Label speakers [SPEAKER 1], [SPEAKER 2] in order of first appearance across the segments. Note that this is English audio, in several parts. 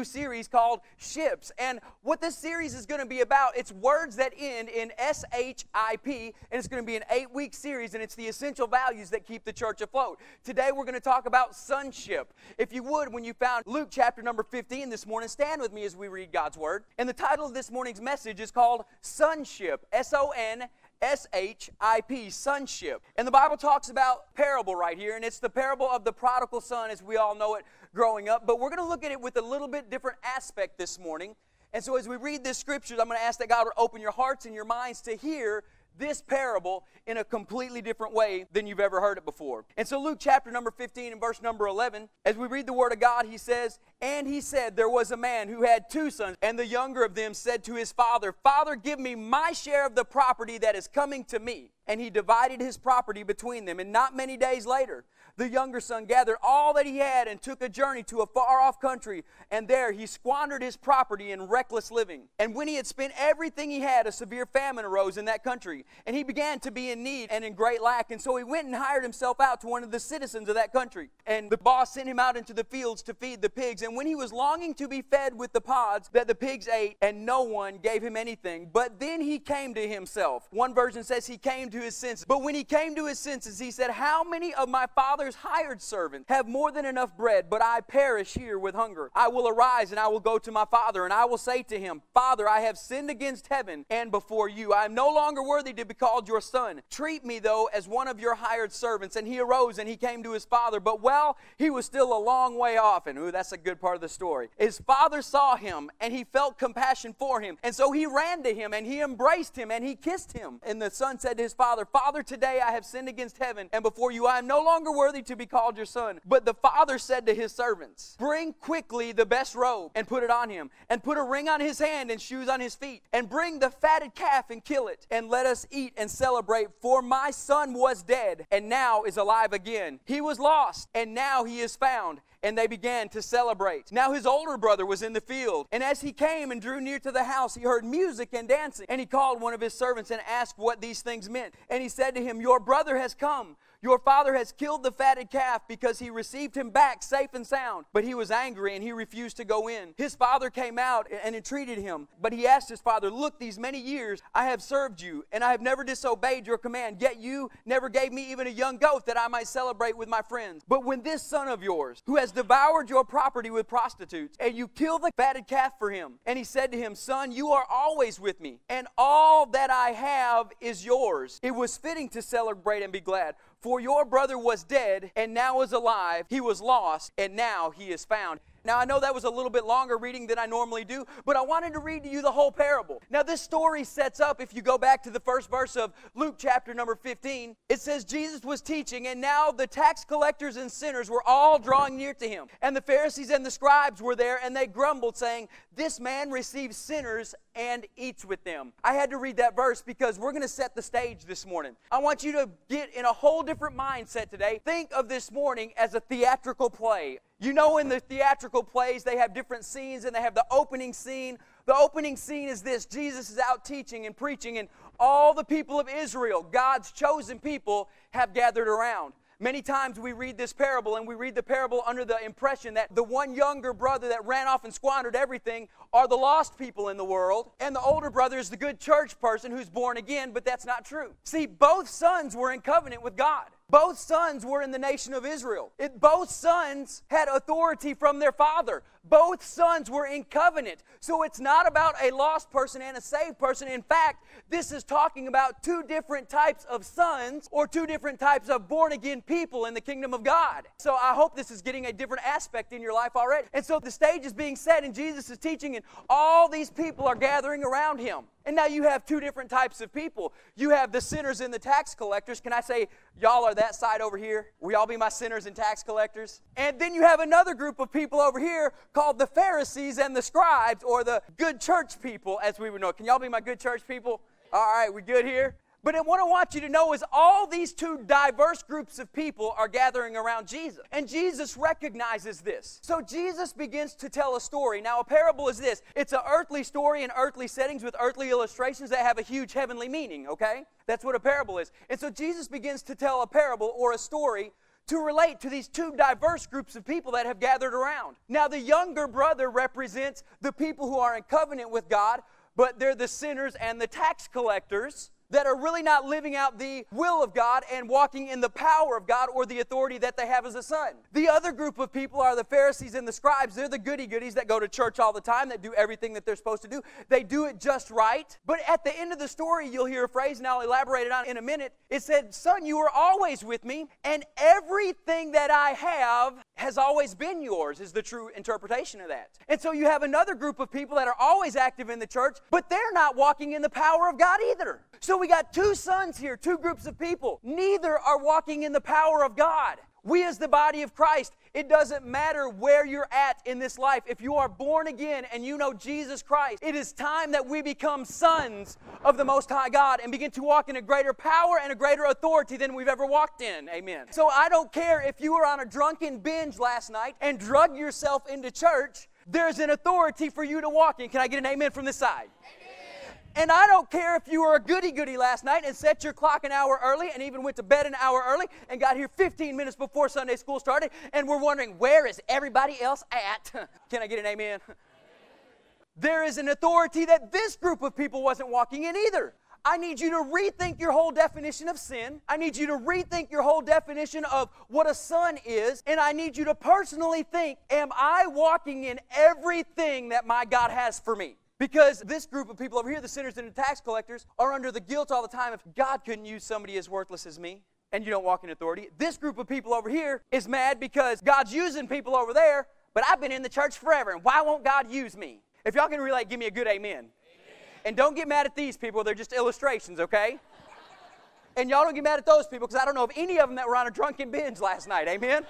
[SPEAKER 1] new series called Ships. And what this series is going to be about, it's words that end in S H I P, and it's going to be an eight week series, and it's the essential values that keep the church afloat. Today, we're going to talk about sonship. If you would, when you found Luke chapter number 15 this morning, stand with me as we read God's word. And the title of this morning's message is called Sonship. S O N S H I P, sonship. And the Bible talks about parable right here, and it's the parable of the prodigal son as we all know it growing up. But we're going to look at it with a little bit different aspect this morning. And so as we read this scriptures, I'm going to ask that God would open your hearts and your minds to hear this parable in a completely different way than you've ever heard it before. And so, Luke chapter number 15 and verse number 11, as we read the word of God, he says, And he said, There was a man who had two sons, and the younger of them said to his father, Father, give me my share of the property that is coming to me. And he divided his property between them. And not many days later, the younger son gathered all that he had and took a journey to a far off country, and there he squandered his property in reckless living. And when he had spent everything he had, a severe famine arose in that country, and he began to be in need and in great lack. And so he went and hired himself out to one of the citizens of that country. And the boss sent him out into the fields to feed the pigs. And when he was longing to be fed with the pods that the pigs ate, and no one gave him anything, but then he came to himself. One version says he came to his senses. But when he came to his senses, he said, How many of my father's father's hired servants have more than enough bread, but I perish here with hunger. I will arise and I will go to my father, and I will say to him, Father, I have sinned against heaven and before you. I am no longer worthy to be called your son. Treat me, though, as one of your hired servants. And he arose and he came to his father. But while he was still a long way off, and ooh, that's a good part of the story, his father saw him and he felt compassion for him. And so he ran to him and he embraced him and he kissed him. And the son said to his father, Father, today I have sinned against heaven and before you. I am no longer worthy to be called your son. But the father said to his servants, Bring quickly the best robe and put it on him, and put a ring on his hand and shoes on his feet, and bring the fatted calf and kill it, and let us eat and celebrate. For my son was dead, and now is alive again. He was lost, and now he is found and they began to celebrate. Now his older brother was in the field, and as he came and drew near to the house, he heard music and dancing. And he called one of his servants and asked what these things meant. And he said to him, Your brother has come your father has killed the fatted calf because he received him back safe and sound. But he was angry and he refused to go in. His father came out and entreated him. But he asked his father, Look, these many years I have served you, and I have never disobeyed your command. Yet you never gave me even a young goat that I might celebrate with my friends. But when this son of yours, who has devoured your property with prostitutes, and you kill the fatted calf for him, and he said to him, Son, you are always with me, and all that I have is yours. It was fitting to celebrate and be glad. For your brother was dead and now is alive. He was lost and now he is found. Now, I know that was a little bit longer reading than I normally do, but I wanted to read to you the whole parable. Now, this story sets up, if you go back to the first verse of Luke chapter number 15, it says Jesus was teaching, and now the tax collectors and sinners were all drawing near to him. And the Pharisees and the scribes were there, and they grumbled, saying, This man receives sinners and eats with them. I had to read that verse because we're going to set the stage this morning. I want you to get in a whole different mindset today. Think of this morning as a theatrical play. You know, in the theatrical plays, they have different scenes and they have the opening scene. The opening scene is this Jesus is out teaching and preaching, and all the people of Israel, God's chosen people, have gathered around. Many times we read this parable and we read the parable under the impression that the one younger brother that ran off and squandered everything are the lost people in the world, and the older brother is the good church person who's born again, but that's not true. See, both sons were in covenant with God. Both sons were in the nation of Israel. It, both sons had authority from their father. Both sons were in covenant. So it's not about a lost person and a saved person. In fact, this is talking about two different types of sons or two different types of born again people in the kingdom of God. So I hope this is getting a different aspect in your life already. And so the stage is being set, and Jesus is teaching, and all these people are gathering around him. And now you have two different types of people. You have the sinners and the tax collectors. Can I say, y'all are that side over here? Will y'all be my sinners and tax collectors? And then you have another group of people over here called the Pharisees and the scribes, or the good church people, as we would know. Can y'all be my good church people? All right, we good here? But what I want you to know is all these two diverse groups of people are gathering around Jesus. And Jesus recognizes this. So Jesus begins to tell a story. Now, a parable is this it's an earthly story in earthly settings with earthly illustrations that have a huge heavenly meaning, okay? That's what a parable is. And so Jesus begins to tell a parable or a story to relate to these two diverse groups of people that have gathered around. Now, the younger brother represents the people who are in covenant with God, but they're the sinners and the tax collectors that are really not living out the will of God and walking in the power of God or the authority that they have as a son. The other group of people are the Pharisees and the scribes. They're the goody goodies that go to church all the time, that do everything that they're supposed to do. They do it just right. But at the end of the story, you'll hear a phrase, and I'll elaborate it on in a minute. It said, Son, you are always with me, and everything that I have has always been yours, is the true interpretation of that. And so you have another group of people that are always active in the church, but they're not walking in the power of God either. So we got two sons here, two groups of people. Neither are walking in the power of God. We, as the body of Christ, it doesn't matter where you're at in this life. If you are born again and you know Jesus Christ, it is time that we become sons of the Most High God and begin to walk in a greater power and a greater authority than we've ever walked in. Amen. So I don't care if you were on a drunken binge last night and drug yourself into church, there's an authority for you to walk in. Can I get an amen from this side? And I don't care if you were a goody goody last night and set your clock an hour early and even went to bed an hour early and got here 15 minutes before Sunday school started and we're wondering, where is everybody else at? Can I get an amen? There is an authority that this group of people wasn't walking in either. I need you to rethink your whole definition of sin. I need you to rethink your whole definition of what a son is. And I need you to personally think Am I walking in everything that my God has for me? Because this group of people over here, the sinners and the tax collectors, are under the guilt all the time if God couldn't use somebody as worthless as me and you don't walk in authority. This group of people over here is mad because God's using people over there, but I've been in the church forever, and why won't God use me? If y'all can relate, give me a good amen. amen. And don't get mad at these people, they're just illustrations, okay? and y'all don't get mad at those people because I don't know of any of them that were on a drunken binge last night, amen?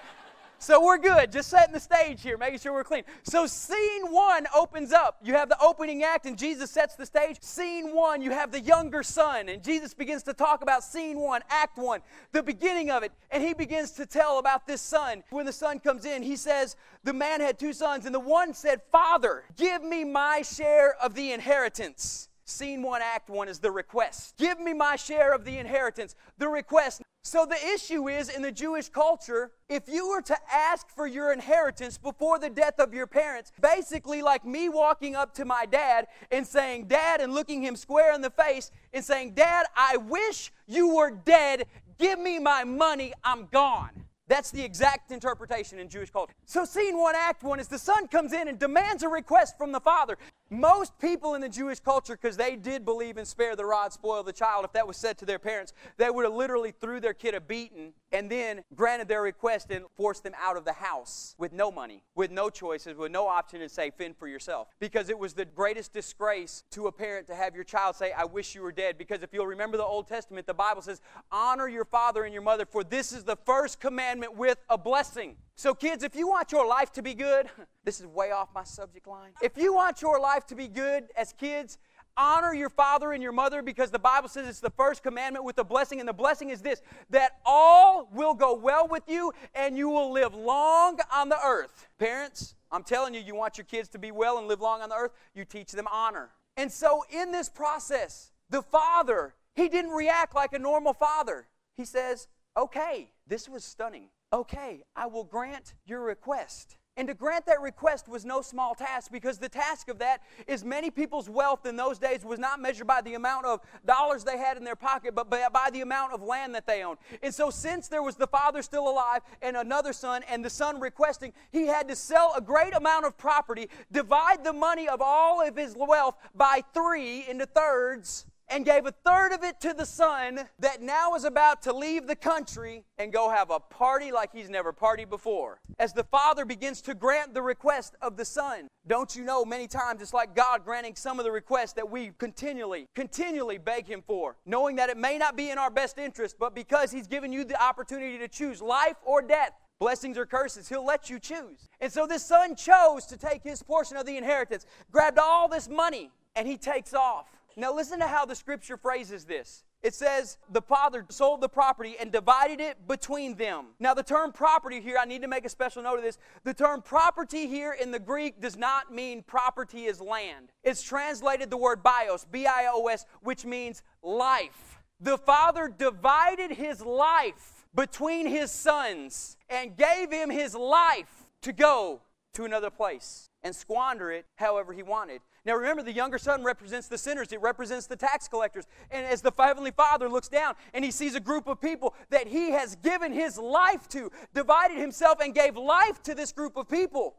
[SPEAKER 1] So we're good. Just setting the stage here, making sure we're clean. So scene one opens up. You have the opening act, and Jesus sets the stage. Scene one, you have the younger son, and Jesus begins to talk about scene one, act one, the beginning of it. And he begins to tell about this son. When the son comes in, he says, The man had two sons, and the one said, Father, give me my share of the inheritance. Scene one, act one is the request. Give me my share of the inheritance. The request. So the issue is in the Jewish culture, if you were to ask for your inheritance before the death of your parents, basically like me walking up to my dad and saying, Dad, and looking him square in the face and saying, Dad, I wish you were dead. Give me my money. I'm gone. That's the exact interpretation in Jewish culture. So, scene one, act one is the son comes in and demands a request from the father. Most people in the Jewish culture, because they did believe in spare the rod, spoil the child, if that was said to their parents, they would have literally threw their kid a beating and then granted their request and forced them out of the house with no money, with no choices, with no option to say, fend for yourself. Because it was the greatest disgrace to a parent to have your child say, I wish you were dead. Because if you'll remember the Old Testament, the Bible says, honor your father and your mother, for this is the first commandment with a blessing. So, kids, if you want your life to be good, this is way off my subject line. If you want your life to be good as kids, honor your father and your mother because the Bible says it's the first commandment with a blessing. And the blessing is this that all will go well with you and you will live long on the earth. Parents, I'm telling you, you want your kids to be well and live long on the earth, you teach them honor. And so, in this process, the father, he didn't react like a normal father. He says, Okay, this was stunning okay, I will grant your request. And to grant that request was no small task because the task of that is many people's wealth in those days was not measured by the amount of dollars they had in their pocket, but by, the amount of land that they owned. And so, since there was the father still alive and another son, and the son requesting, he had to sell a great amount of property, divide the money of all of his wealth by three into thirds, and gave a third of it to the son that now is about to leave the country and go have a party like he's never partied before. As the father begins to grant the request of the son, don't you know many times it's like God granting some of the requests that we continually, continually beg him for, knowing that it may not be in our best interest, but because he's given you the opportunity to choose life or death, blessings or curses, he'll let you choose. And so this son chose to take his portion of the inheritance, grabbed all this money, and he takes off. Now, listen to how the scripture phrases this. It says the father sold the property and divided it between them. Now, the term property here, I need to make a special note of this. The term property here in the Greek does not mean property is land. It's translated the word bios, B I O S, which means life. The father divided his life between his sons and gave him his life to go to another place and squander it however he wanted. Now remember, the younger son represents the sinners, it represents the tax collectors. And as the Heavenly Father looks down and he sees a group of people that he has given his life to, divided himself and gave life to this group of people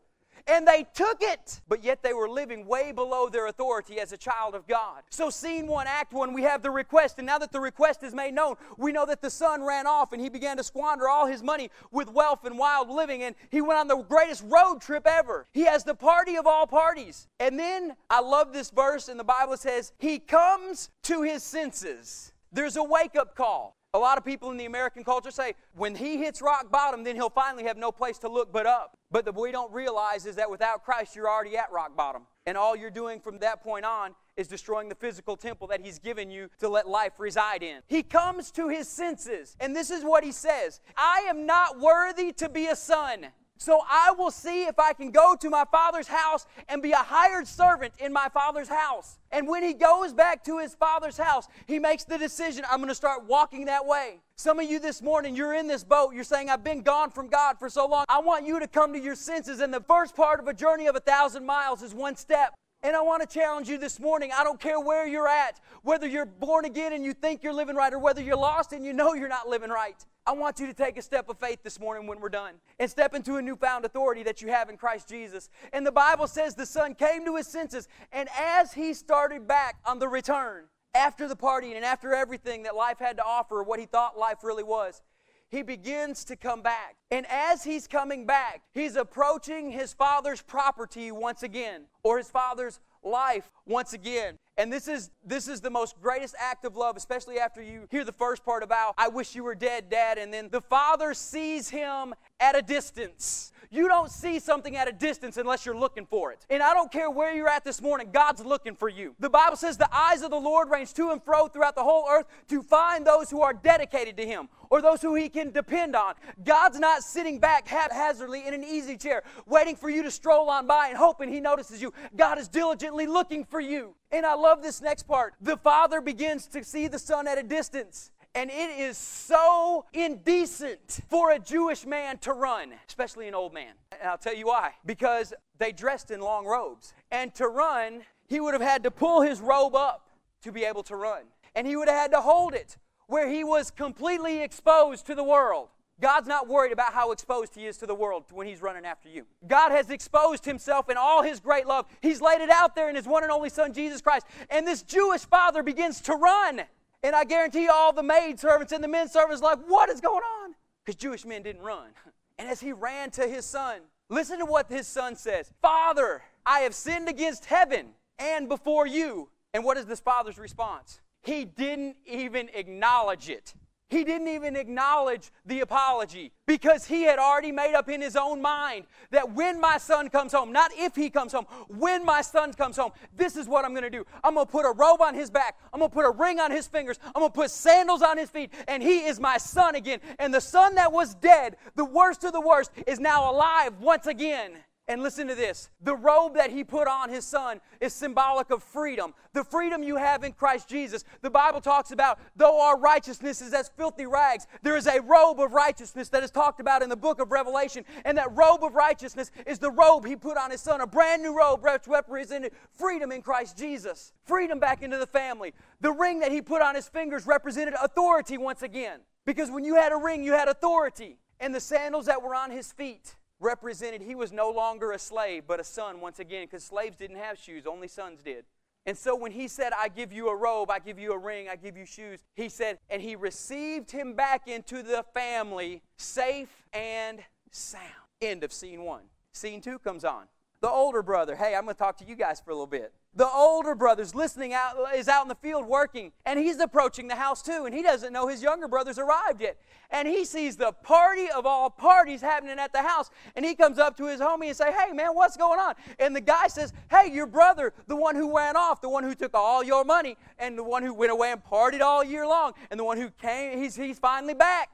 [SPEAKER 1] and they took it, but yet they were living way below their authority as a child of God. So, scene one, act one, we have the request, and now that the request is made known, we know that the son ran off and he began to squander all his money with wealth and wild living, and he went on the greatest road trip ever. He has the party of all parties. And then I love this verse, and the Bible says, He comes to his senses. There's a wake up call. A lot of people in the American culture say when he hits rock bottom, then he'll finally have no place to look but up. But what we don't realize is that without Christ, you're already at rock bottom. And all you're doing from that point on is destroying the physical temple that he's given you to let life reside in. He comes to his senses, and this is what he says I am not worthy to be a son. So I will see if I can go to my father's house and be a hired servant in my father's house. And when he goes back to his father's house, he makes the decision I'm going to start walking that way. Some of you this morning, you're in this boat. You're saying, I've been gone from God for so long. I want you to come to your senses. And the first part of a journey of a thousand miles is one step. And I want to challenge you this morning. I don't care where you're at, whether you're born again and you think you're living right, or whether you're lost and you know you're not living right. I want you to take a step of faith this morning when we're done and step into a newfound authority that you have in Christ Jesus. And the Bible says the son came to his senses, and as he started back on the return, after the party and after everything that life had to offer, what he thought life really was, he begins to come back. And as he's coming back, he's approaching his father's property once again, or his father's life once again. And this is this is the most greatest act of love, especially after you hear the first part about I wish you were dead, dad, and then the father sees him at a distance. You don't see something at a distance unless you're looking for it. And I don't care where you're at this morning, God's looking for you. The Bible says the eyes of the Lord range to and fro throughout the whole earth to find those who are dedicated to Him or those who He can depend on. God's not sitting back haphazardly in an easy chair, waiting for you to stroll on by and hoping He notices you. God is diligently looking for you. And I love this next part. The Father begins to see the Son at a distance. And it is so indecent for a Jewish man to run, especially an old man. And I'll tell you why. Because they dressed in long robes. And to run, he would have had to pull his robe up to be able to run. And he would have had to hold it where he was completely exposed to the world. God's not worried about how exposed he is to the world when he's running after you. God has exposed himself in all his great love. He's laid it out there in his one and only son, Jesus Christ. And this Jewish father begins to run. And I guarantee you, all the maid servants and the men servants like, what is going on? Because Jewish men didn't run. And as he ran to his son, listen to what his son says Father, I have sinned against heaven and before you. And what is this father's response? He didn't even acknowledge it. He didn't even acknowledge the apology because he had already made up in his own mind that when my son comes home, not if he comes home, when my son comes home, this is what I'm going to do. I'm going to put a robe on his back. I'm going to put a ring on his fingers. I'm going to put sandals on his feet. And he is my son again. And the son that was dead, the worst of the worst, is now alive once again. And listen to this the robe that he put on his son is symbolic of freedom. The freedom you have in Christ Jesus. The Bible talks about, though our righteousness is as filthy rags, there is a robe of righteousness that is talked about in the book of Revelation. And that robe of righteousness is the robe he put on his son, a brand new robe which represented freedom in Christ Jesus, freedom back into the family. The ring that he put on his fingers represented authority once again. Because when you had a ring, you had authority. And the sandals that were on his feet represented he was no longer a slave, but a son once again, because slaves didn't have shoes, only sons did. And so when he said, I give you a robe, I give you a ring, I give you shoes, he said, and he received him back into the family safe and sound. End of scene one. Scene two comes on. The older brother, hey, I'm going to talk to you guys for a little bit. The older brother's listening out, is out in the field working, and he's approaching the house too, and he doesn't know his younger brother's arrived yet. And he sees the party of all parties happening at the house, and he comes up to his homie and say, "Hey, man, what's going on?" And the guy says, "Hey, your brother, the one who ran off, the one who took all your money, and the one who went away and partied all year long, and the one who came, he's he's finally back."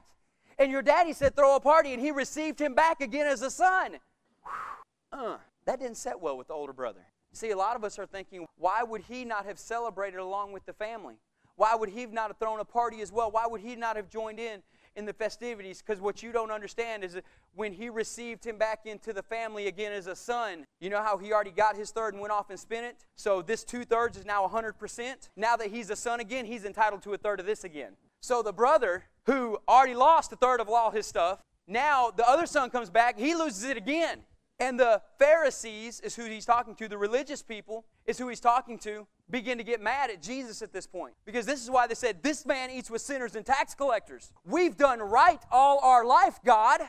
[SPEAKER 1] And your daddy said, "Throw a party," and he received him back again as a son. Uh, that didn't set well with the older brother. See, a lot of us are thinking, why would he not have celebrated along with the family? Why would he not have thrown a party as well? Why would he not have joined in? in the festivities because what you don't understand is that when he received him back into the family again as a son, you know how he already got his third and went off and spent it? So this two thirds is now 100%. Now that he's a son again, he's entitled to a third of this again. So the brother who already lost a third of all his stuff, now the other son comes back, he loses it again. And the Pharisees is who he's talking to, the religious people is who he's talking to, begin to get mad at Jesus at this point. Because this is why they said, This man eats with sinners and tax collectors. We've done right all our life, God,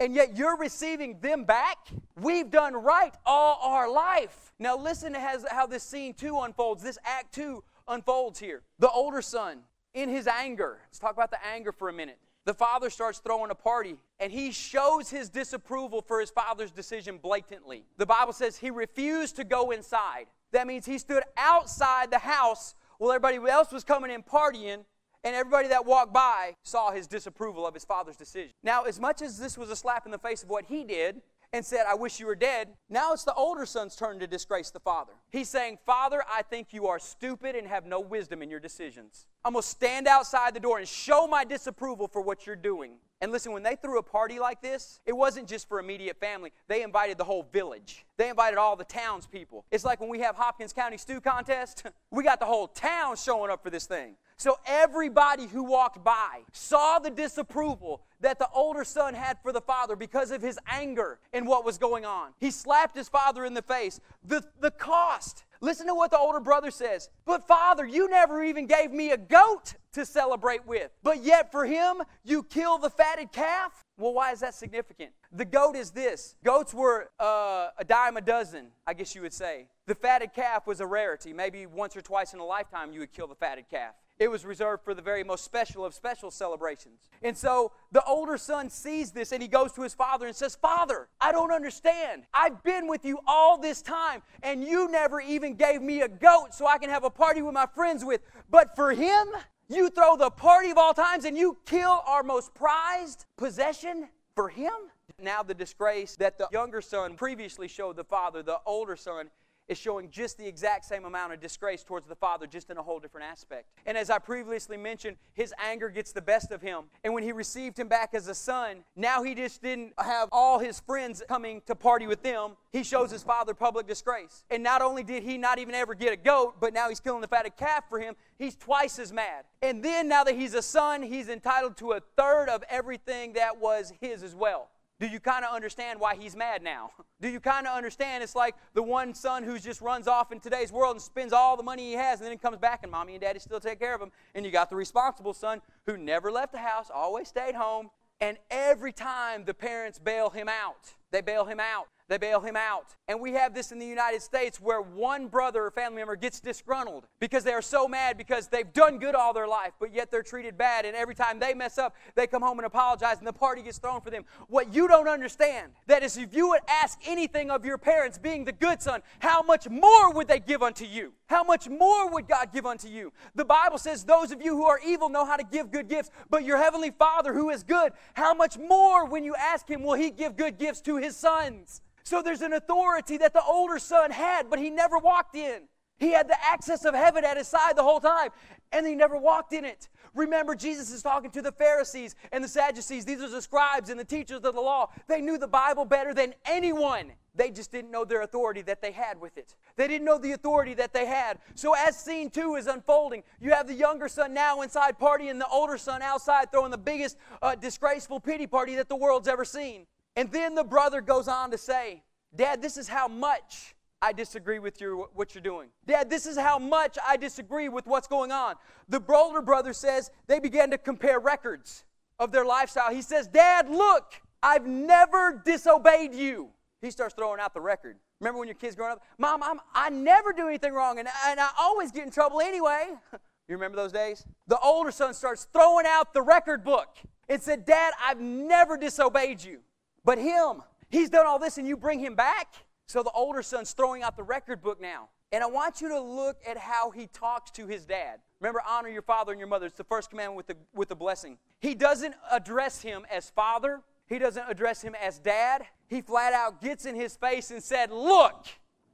[SPEAKER 1] and yet you're receiving them back? We've done right all our life. Now, listen to how this scene two unfolds, this act two unfolds here. The older son, in his anger, let's talk about the anger for a minute the father starts throwing a party and he shows his disapproval for his father's decision blatantly. The Bible says he refused to go inside. That means he stood outside the house while everybody else was coming in partying, and everybody that walked by saw his disapproval of his father's decision. Now, as much as this was a slap in the face of what he did, and said, I wish you were dead. Now it's the older son's turn to disgrace the father. He's saying, Father, I think you are stupid and have no wisdom in your decisions. I'm going to stand outside the door and show my disapproval for what you're doing. And listen, when they threw a party like this, it wasn't just for immediate family. They invited the whole village. They invited all the townspeople. It's like when we have Hopkins County Stew Contest, we got the whole town showing up for this thing. So everybody who walked by saw the disapproval that the older son had for the father because of his anger and what was going on. He slapped his father in the face. The, the cost. Listen to what the older brother says. But father, you never even gave me a goat to celebrate with. But yet for him, you kill the fatted calf? Well, why is that significant? The goat is this goats were uh, a dime a dozen, I guess you would say. The fatted calf was a rarity. Maybe once or twice in a lifetime you would kill the fatted calf. It was reserved for the very most special of special celebrations. And so the older son sees this and he goes to his father and says, Father, I don't understand. I've been with you all this time and you never even gave me a goat so I can have a party with my friends with. But for him, you throw the party of all times and you kill our most prized possession for him? Now, the disgrace that the younger son previously showed the father, the older son is showing just the exact same amount of disgrace towards the father, just in a whole different aspect. And as I previously mentioned, his anger gets the best of him. And when he received him back as a son, now he just didn't have all his friends coming to party with them. He shows his father public disgrace. And not only did he not even ever get a goat, but now he's killing the fatted calf for him, he's twice as mad. And then now that he's a son, he's entitled to a third of everything that was his as well. Do you kind of understand why he's mad now? Do you kind of understand it's like the one son who just runs off in today's world and spends all the money he has and then he comes back and mommy and daddy still take care of him. And you got the responsible son who never left the house, always stayed home. And every time the parents bail him out, they bail him out they bail him out. And we have this in the United States where one brother or family member gets disgruntled because they are so mad because they've done good all their life, but yet they're treated bad. And every time they mess up, they come home and apologize, and the party gets thrown for them. What you don't understand, that is, if you would ask anything of your parents, being the good son, how much more would they give unto you? How much more would God give unto you? The Bible says, Those of you who are evil know how to give good gifts, but your heavenly Father who is good, how much more, when you ask him, will he give good gifts to his sons? So there's an authority that the older son had, but he never walked in. He had the access of heaven at his side the whole time, and he never walked in it. Remember, Jesus is talking to the Pharisees and the Sadducees. These are the scribes and the teachers of the law. They knew the Bible better than anyone. They just didn't know their authority that they had with it. They didn't know the authority that they had. So, as scene two is unfolding, you have the younger son now inside partying, the older son outside throwing the biggest uh, disgraceful pity party that the world's ever seen. And then the brother goes on to say, Dad, this is how much I disagree with your, what you're doing. Dad, this is how much I disagree with what's going on. The older brother says they began to compare records of their lifestyle. He says, Dad, look, I've never disobeyed you. He starts throwing out the record. Remember when your kids growing up? Mom, I'm, I never do anything wrong, and, and I always get in trouble anyway. you remember those days? The older son starts throwing out the record book and said, Dad, I've never disobeyed you. But him, he's done all this and you bring him back? So the older son's throwing out the record book now. And I want you to look at how he talks to his dad. Remember, honor your father and your mother. It's the first commandment with the, with the blessing. He doesn't address him as father, he doesn't address him as dad. He flat out gets in his face and said, Look,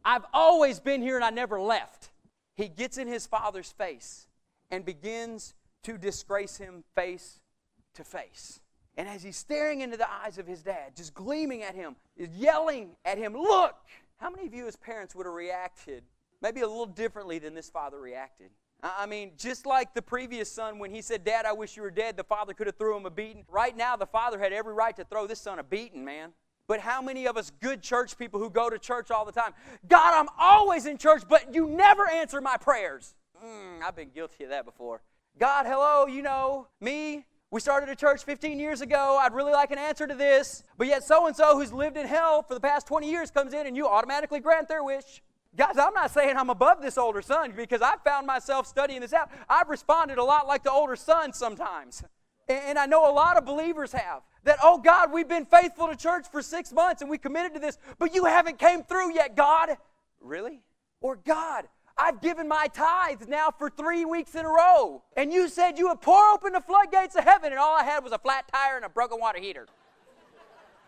[SPEAKER 1] I've always been here and I never left. He gets in his father's face and begins to disgrace him face to face. And as he's staring into the eyes of his dad, just gleaming at him, yelling at him, Look! How many of you as parents would have reacted maybe a little differently than this father reacted? I mean, just like the previous son, when he said, Dad, I wish you were dead, the father could have threw him a beating. Right now, the father had every right to throw this son a beating, man. But how many of us good church people who go to church all the time, God, I'm always in church, but you never answer my prayers? Mm, I've been guilty of that before. God, hello, you know, me, we started a church 15 years ago. I'd really like an answer to this. But yet, so and so who's lived in hell for the past 20 years comes in and you automatically grant their wish. Guys, I'm not saying I'm above this older son because I've found myself studying this out. I've responded a lot like the older son sometimes. And I know a lot of believers have. That, oh God, we've been faithful to church for six months and we committed to this, but you haven't came through yet, God. Really? Or God, I've given my tithes now for three weeks in a row. And you said you would pour open the floodgates of heaven, and all I had was a flat tire and a broken water heater.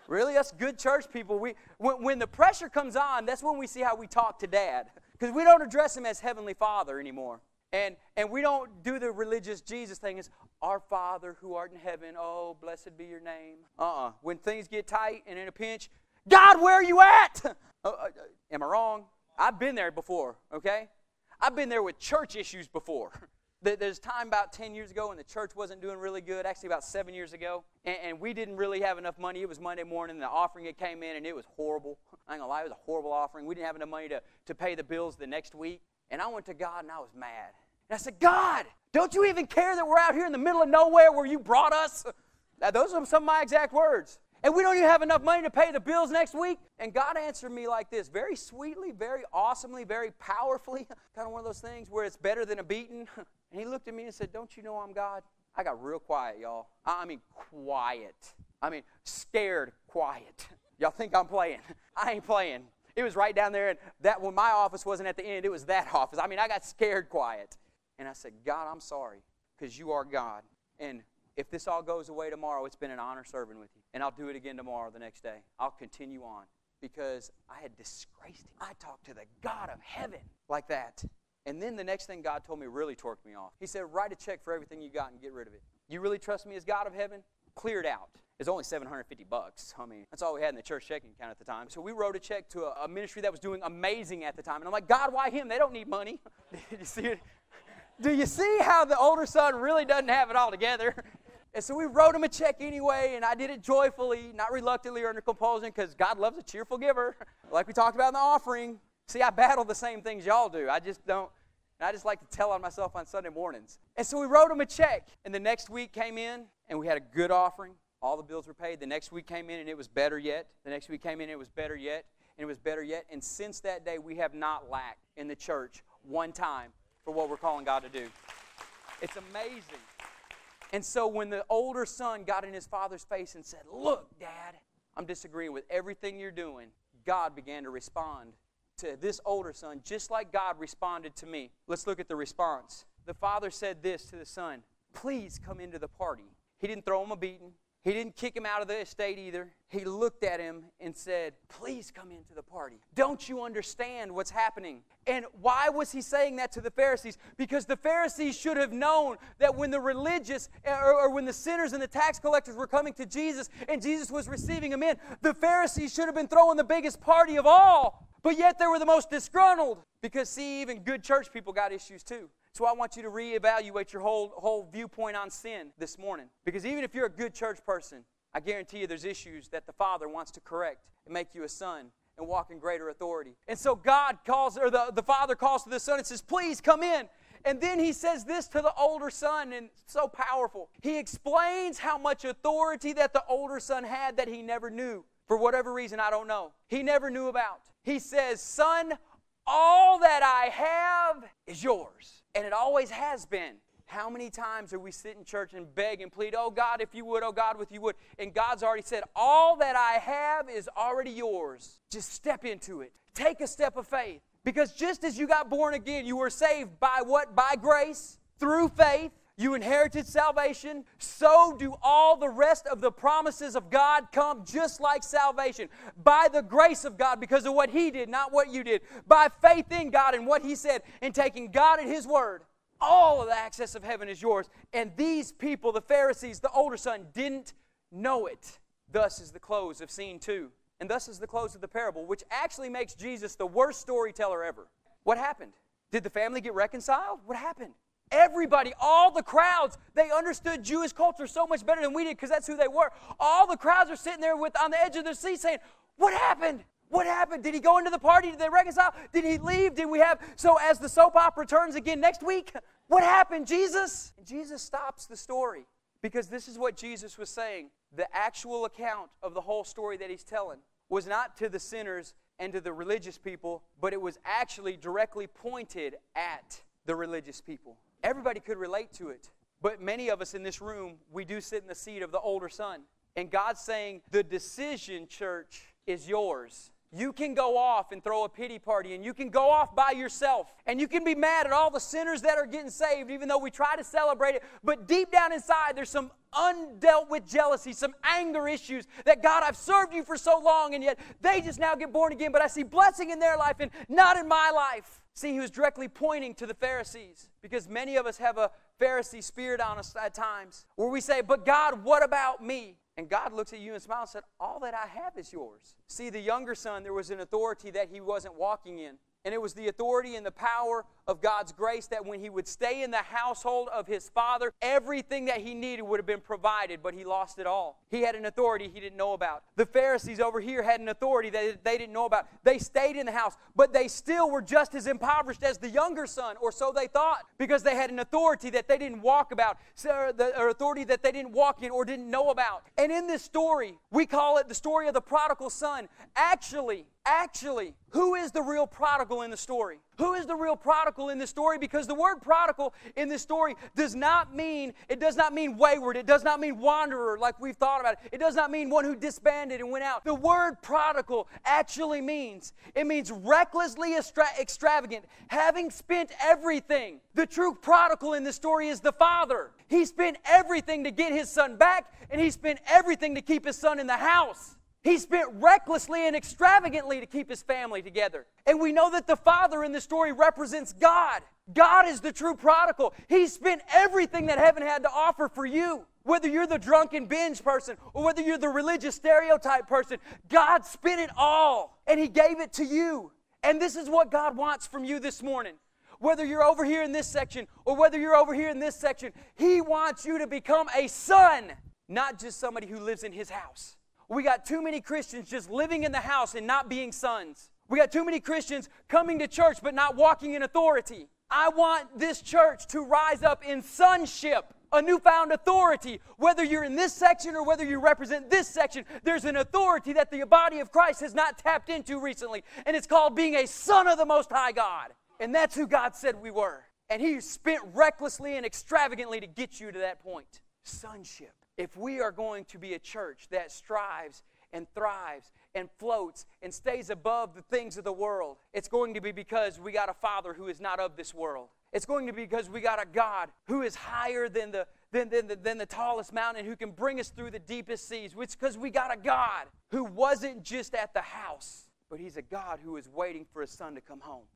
[SPEAKER 1] Really? Us good church people, we, when, when the pressure comes on, that's when we see how we talk to dad. Because we don't address him as Heavenly Father anymore. And, and we don't do the religious Jesus thing as our Father who art in heaven, oh, blessed be your name. Uh uh-uh. uh When things get tight and in a pinch, God, where are you at? uh, uh, am I wrong? I've been there before, okay? I've been there with church issues before. There's time about 10 years ago when the church wasn't doing really good, actually about seven years ago, and, and we didn't really have enough money. It was Monday morning, the offering it came in, and it was horrible. I ain't gonna lie, it was a horrible offering. We didn't have enough money to, to pay the bills the next week. And I went to God and I was mad. And I said, God, don't you even care that we're out here in the middle of nowhere where you brought us? Now, those are some of my exact words. And we don't even have enough money to pay the bills next week. And God answered me like this very sweetly, very awesomely, very powerfully. kind of one of those things where it's better than a beating. And he looked at me and said, Don't you know I'm God? I got real quiet, y'all. I mean, quiet. I mean, scared quiet. Y'all think I'm playing? I ain't playing. It was right down there, and that when my office wasn't at the end, it was that office. I mean, I got scared quiet. And I said, God, I'm sorry, because you are God. And if this all goes away tomorrow, it's been an honor serving with you. And I'll do it again tomorrow, the next day. I'll continue on because I had disgraced him. I talked to the God of heaven like that. And then the next thing God told me really torqued me off. He said, Write a check for everything you got and get rid of it. You really trust me as God of heaven? Clear it out. It's only 750 bucks. I mean, that's all we had in the church checking account at the time. So we wrote a check to a, a ministry that was doing amazing at the time. And I'm like, God, why him? They don't need money. You see it? Do you see how the older son really doesn't have it all together? And so we wrote him a check anyway, and I did it joyfully, not reluctantly or under compulsion, because God loves a cheerful giver, like we talked about in the offering. See, I battle the same things y'all do. I just don't, and I just like to tell on myself on Sunday mornings. And so we wrote him a check. And the next week came in, and we had a good offering. All the bills were paid. The next week came in, and it was better yet. The next week came in, and it was better yet. And it was better yet. And since that day, we have not lacked in the church one time for what we're calling God to do. It's amazing. And so when the older son got in his father's face and said, Look, Dad, I'm disagreeing with everything you're doing, God began to respond to this older son, just like God responded to me. Let's look at the response. The father said this to the son Please come into the party. He didn't throw him a beating, he didn't kick him out of the estate either. He looked at him and said, Please come into the party. Don't you understand what's happening? And why was he saying that to the Pharisees? Because the Pharisees should have known that when the religious or, or, when the sinners and the tax collectors were coming to Jesus and Jesus was receiving them in, the Pharisees should have been throwing the biggest party of all. But yet they were the most disgruntled. Because, see, even good church people got issues too. So I want you to reevaluate your whole, whole viewpoint on sin this morning. Because even if you're a good church person, I guarantee you there's issues that the Father wants to correct and make you a son and walk in greater authority. And so God calls, or the, the Father calls to the Son and says, Please come in. And then he says this to the older son, and so powerful. He explains how much authority that the older son had that he never knew. For whatever reason, I don't know. He never knew about. He says, Son, all that I have is yours. And it always has been. How many times are we sit in church and beg and plead, oh God, if you would, oh God, if you would? And God's already said, all that I have is already yours. Just step into it. Take a step of faith. Because just as you got born again, you were saved by what? By grace, through faith. You inherited salvation, so do all the rest of the promises of God come just like salvation. By the grace of God, because of what He did, not what you did. By faith in God and what He said, and taking God at His word. All of the access of heaven is yours. And these people, the Pharisees, the older son, didn't know it. Thus is the close of scene two. And thus is the close of the parable, which actually makes Jesus the worst storyteller ever. What happened? Did the family get reconciled? What happened? Everybody, all the crowds, they understood Jewish culture so much better than we did because that's who they were. All the crowds are sitting there with on the edge of their seat saying, What happened? What happened? Did he go into the party? Did they reconcile? Did he leave? Did we have so as the soap opera turns again next week? What happened, Jesus? And Jesus stops the story because this is what Jesus was saying. The actual account of the whole story that he's telling was not to the sinners and to the religious people, but it was actually directly pointed at the religious people. Everybody could relate to it. But many of us in this room, we do sit in the seat of the older son. And God's saying, the decision, church, is yours. You can go off and throw a pity party, and you can go off by yourself, and you can be mad at all the sinners that are getting saved, even though we try to celebrate it. But deep down inside, there's some undealt with jealousy, some anger issues that God, I've served you for so long, and yet they just now get born again, but I see blessing in their life and not in my life. See, he was directly pointing to the Pharisees because many of us have a Pharisee spirit on us at times where we say, But God, what about me? And God looks at you and smiles and said, All that I have is yours. See, the younger son, there was an authority that he wasn't walking in. And it was the authority and the power of God's grace that when he would stay in the household of his father, everything that he needed would have been provided, but he lost it all. He had an authority he didn't know about. The Pharisees over here had an authority that they didn't know about. They stayed in the house, but they still were just as impoverished as the younger son, or so they thought, because they had an authority that they didn't walk about, so the authority that they didn't walk in or didn't know about. And in this story, we call it the story of the prodigal son. Actually, actually, who is the real prodigal in the story? Who is the real prodigal in this story? Because the word prodigal in this story does not mean, it does not mean wayward. It does not mean wanderer like we've thought about it. It does not mean one who disbanded and went out. The word prodigal actually means, it means recklessly extra- extravagant, having spent everything. The true prodigal in this story is the father. He spent everything to get his son back, and he spent everything to keep his son in the house. He spent recklessly and extravagantly to keep his family together. And we know that the father in the story represents God. God is the true prodigal. He spent everything that heaven had to offer for you. Whether you're the drunken binge person or whether you're the religious stereotype person, God spent it all and He gave it to you. And this is what God wants from you this morning. Whether you're over here in this section or whether you're over here in this section, He wants you to become a son, not just somebody who lives in His house. We got too many Christians just living in the house and not being sons. We got too many Christians coming to church but not walking in authority. I want this church to rise up in sonship, a newfound authority. Whether you're in this section or whether you represent this section, there's an authority that the body of Christ has not tapped into recently, and it's called being a son of the Most High God. And that's who God said we were. And He spent recklessly and extravagantly to get you to that point sonship if we are going to be a church that strives and thrives and floats and stays above the things of the world, it's going to be because we got a Father who is not of this world. It's going to be because we got a God who is higher than the, than, than, the, than the tallest mountain, who can bring us through the deepest seas. It's because we got a God who wasn't just at the house, but He's a God who is waiting for His Son to come home.